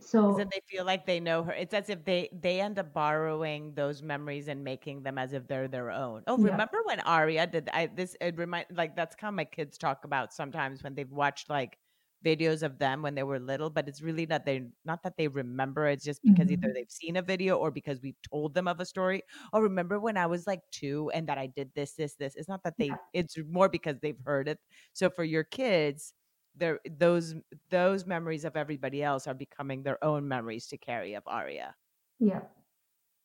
So that they feel like they know her. It's as if they they end up borrowing those memories and making them as if they're their own. Oh, remember yeah. when Aria did I this it remind like that's kind of my kids talk about sometimes when they've watched like videos of them when they were little but it's really that they not that they remember it's just because mm-hmm. either they've seen a video or because we've told them of a story. Oh remember when i was like two and that i did this this this? It's not that they yeah. it's more because they've heard it. So for your kids there those those memories of everybody else are becoming their own memories to carry of aria. Yeah.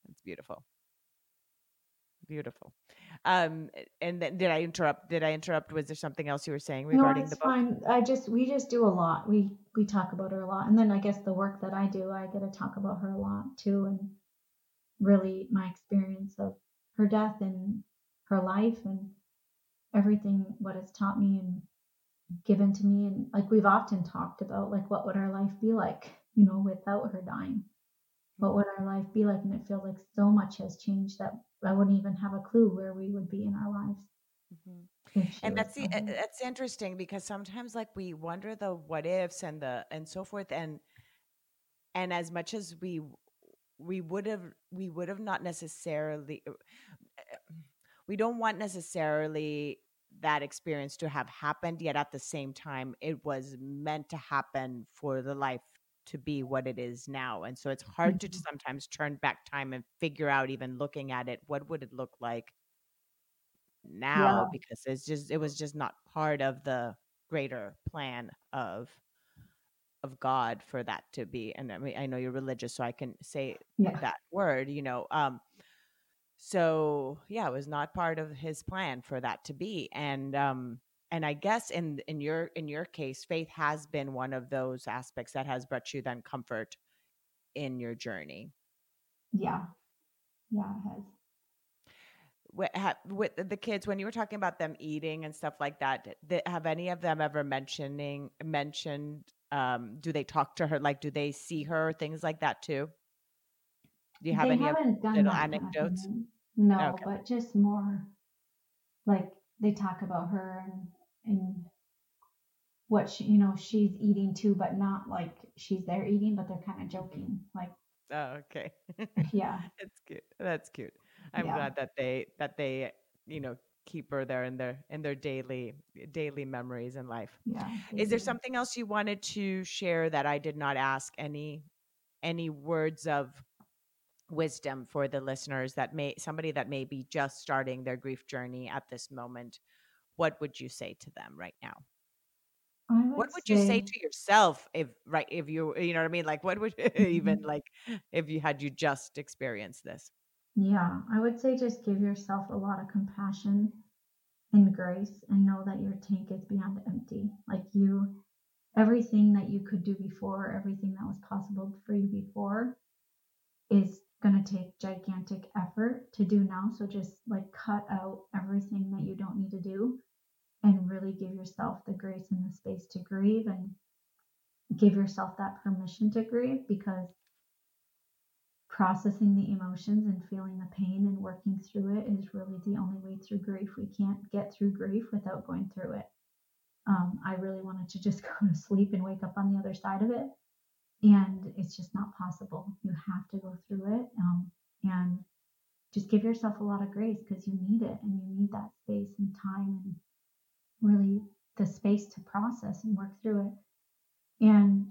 It's beautiful. Beautiful um, and then did I interrupt? Did I interrupt? Was there something else you were saying regarding no, the book? fine. I just we just do a lot. We we talk about her a lot, and then I guess the work that I do, I get to talk about her a lot too, and really my experience of her death and her life and everything what it's taught me and given to me and like we've often talked about like what would our life be like you know without her dying what would our life be like and it feels like so much has changed that I wouldn't even have a clue where we would be in our lives. Mm-hmm. And that's the, that's interesting because sometimes like we wonder the what ifs and the and so forth and and as much as we we would have we would have not necessarily uh, we don't want necessarily that experience to have happened yet at the same time it was meant to happen for the life to be what it is now. And so it's hard mm-hmm. to sometimes turn back time and figure out, even looking at it, what would it look like now yeah. because it's just it was just not part of the greater plan of of God for that to be. And I mean, I know you're religious, so I can say yeah. that word, you know. Um, so yeah, it was not part of his plan for that to be. And um, and I guess in in your in your case, faith has been one of those aspects that has brought you then comfort in your journey. Yeah, yeah, it has. With, with the kids, when you were talking about them eating and stuff like that, have any of them ever mentioning mentioned um, do they talk to her? Like, do they see her? Things like that too. Do you have they any little anecdotes? No, okay. but just more like they talk about her and and what she, you know, she's eating too, but not like she's there eating, but they're kind of joking, like. Oh, okay. (laughs) yeah. That's cute. That's cute. I'm yeah. glad that they that they you know keep her there in their in their daily daily memories in life. Yeah. Is there something else you wanted to share that I did not ask? Any any words of wisdom for the listeners that may somebody that may be just starting their grief journey at this moment? What would you say to them right now? Would what would say, you say to yourself if right if you you know what I mean? Like what would (laughs) even mm-hmm. like if you had you just experienced this? Yeah, I would say just give yourself a lot of compassion and grace and know that your tank is beyond empty. Like you, everything that you could do before, everything that was possible for you before is going to take gigantic effort to do now. So just like cut out everything that you don't need to do and really give yourself the grace and the space to grieve and give yourself that permission to grieve because processing the emotions and feeling the pain and working through it is really the only way through grief. We can't get through grief without going through it. Um, I really wanted to just (laughs) go to sleep and wake up on the other side of it. And it's just not possible. You have to go through it um, and just give yourself a lot of grace because you need it and you need that space and time and really the space to process and work through it. And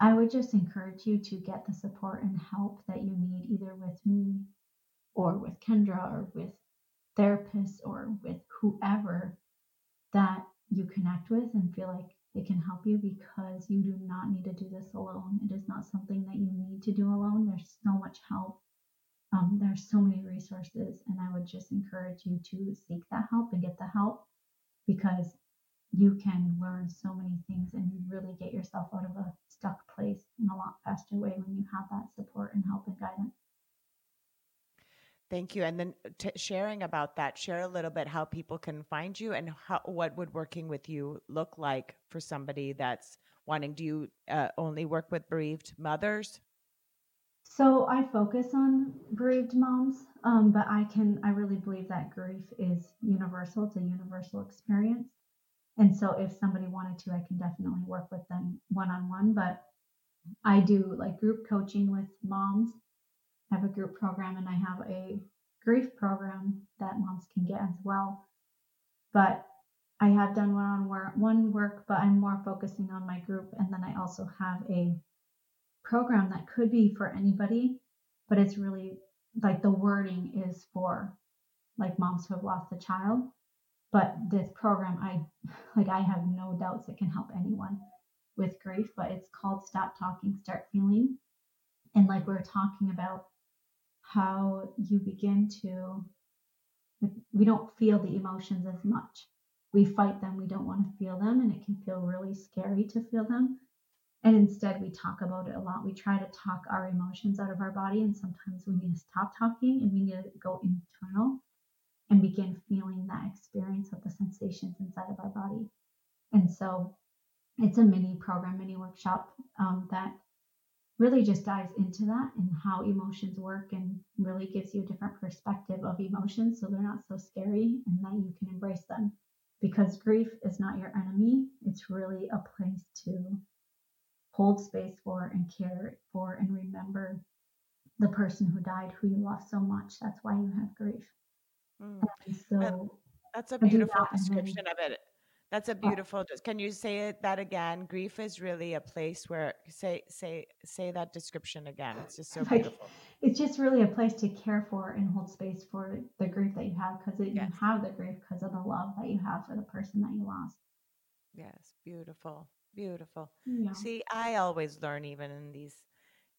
I would just encourage you to get the support and help that you need, either with me or with Kendra or with therapists or with whoever that you connect with and feel like they can help you because you do not need to do this alone. It is not something that you need to do alone. There's so much help. Um, there's so many resources, and I would just encourage you to seek that help and get the help because you can learn so many things and really get yourself out of a stuck place in a lot faster way when you have that support and help and guidance. Thank you. And then t- sharing about that, share a little bit how people can find you and how, what would working with you look like for somebody that's wanting. Do you uh, only work with bereaved mothers? So I focus on bereaved moms, um, but I can, I really believe that grief is universal. It's a universal experience. And so if somebody wanted to, I can definitely work with them one on one. But I do like group coaching with moms. I have a group program and I have a grief program that moms can get as well. But I have done one on one work, but I'm more focusing on my group. And then I also have a program that could be for anybody, but it's really like the wording is for like moms who have lost a child. But this program, I (laughs) like, I have no doubts it can help anyone with grief. But it's called Stop Talking, Start Feeling. And like we are talking about how you begin to, we don't feel the emotions as much. We fight them, we don't want to feel them, and it can feel really scary to feel them. And instead, we talk about it a lot. We try to talk our emotions out of our body, and sometimes we need to stop talking and we need to go internal and begin feeling that experience of the sensations inside of our body. And so it's a mini program, mini workshop um, that really just dives into that and how emotions work and really gives you a different perspective of emotions so they're not so scary and that you can embrace them. Because grief is not your enemy, it's really a place to hold space for and care for and remember the person who died who you lost so much. That's why you have grief. Mm. So that's a beautiful description of it. That's a uh beautiful. Can you say that again? Grief is really a place where say say say that description again. It's just so like, beautiful. It's just really a place to care for and hold space for the grief that you have because yes. you have the grief because of the love that you have for the person that you lost. Yes, beautiful, beautiful. Yeah. See, I always learn even in these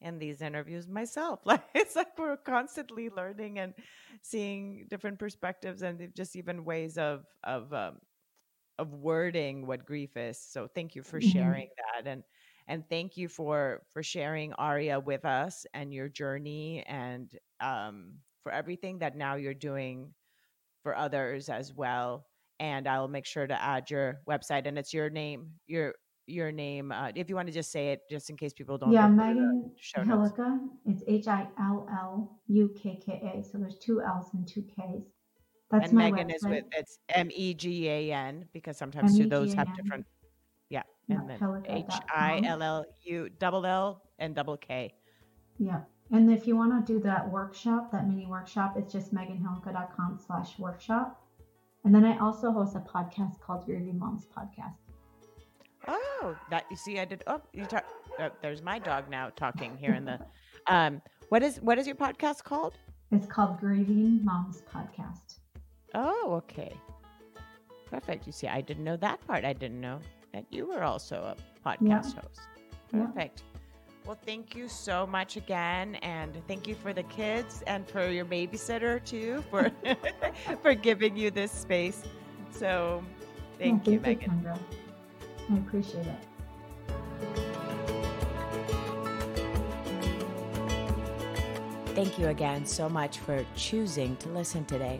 in these interviews myself. (laughs) Like it's like we're constantly learning and seeing different perspectives and just even ways of of um, of wording what grief is. So thank you for mm-hmm. sharing that and and thank you for for sharing Aria with us and your journey and um, for everything that now you're doing for others as well. And I'll make sure to add your website and it's your name, your your name. Uh, if you want to just say it, just in case people don't. Yeah, Megan Hillukka. It's H I L L U K K A. So there's two L's and two K's. That's and Megan website. is with it's M E G A N because sometimes too those have different. Yeah, and then H I L L U double L and double K. Yeah, and if you want to do that workshop, that mini workshop, it's just meganhillukka.com slash workshop. And then I also host a podcast called Grieving Moms Podcast. Oh, that you see, I did. Oh, you talk. Oh, there's my dog now talking here in the. Um, what is what is your podcast called? It's called Grieving Moms Podcast. Oh, okay. Perfect. You see, I didn't know that part. I didn't know that you were also a podcast yeah. host. Perfect. Yeah. Well, thank you so much again, and thank you for the kids and for your babysitter too for (laughs) for giving you this space. So, thank, you, Megan. I appreciate it. Thank you again so much for choosing to listen today.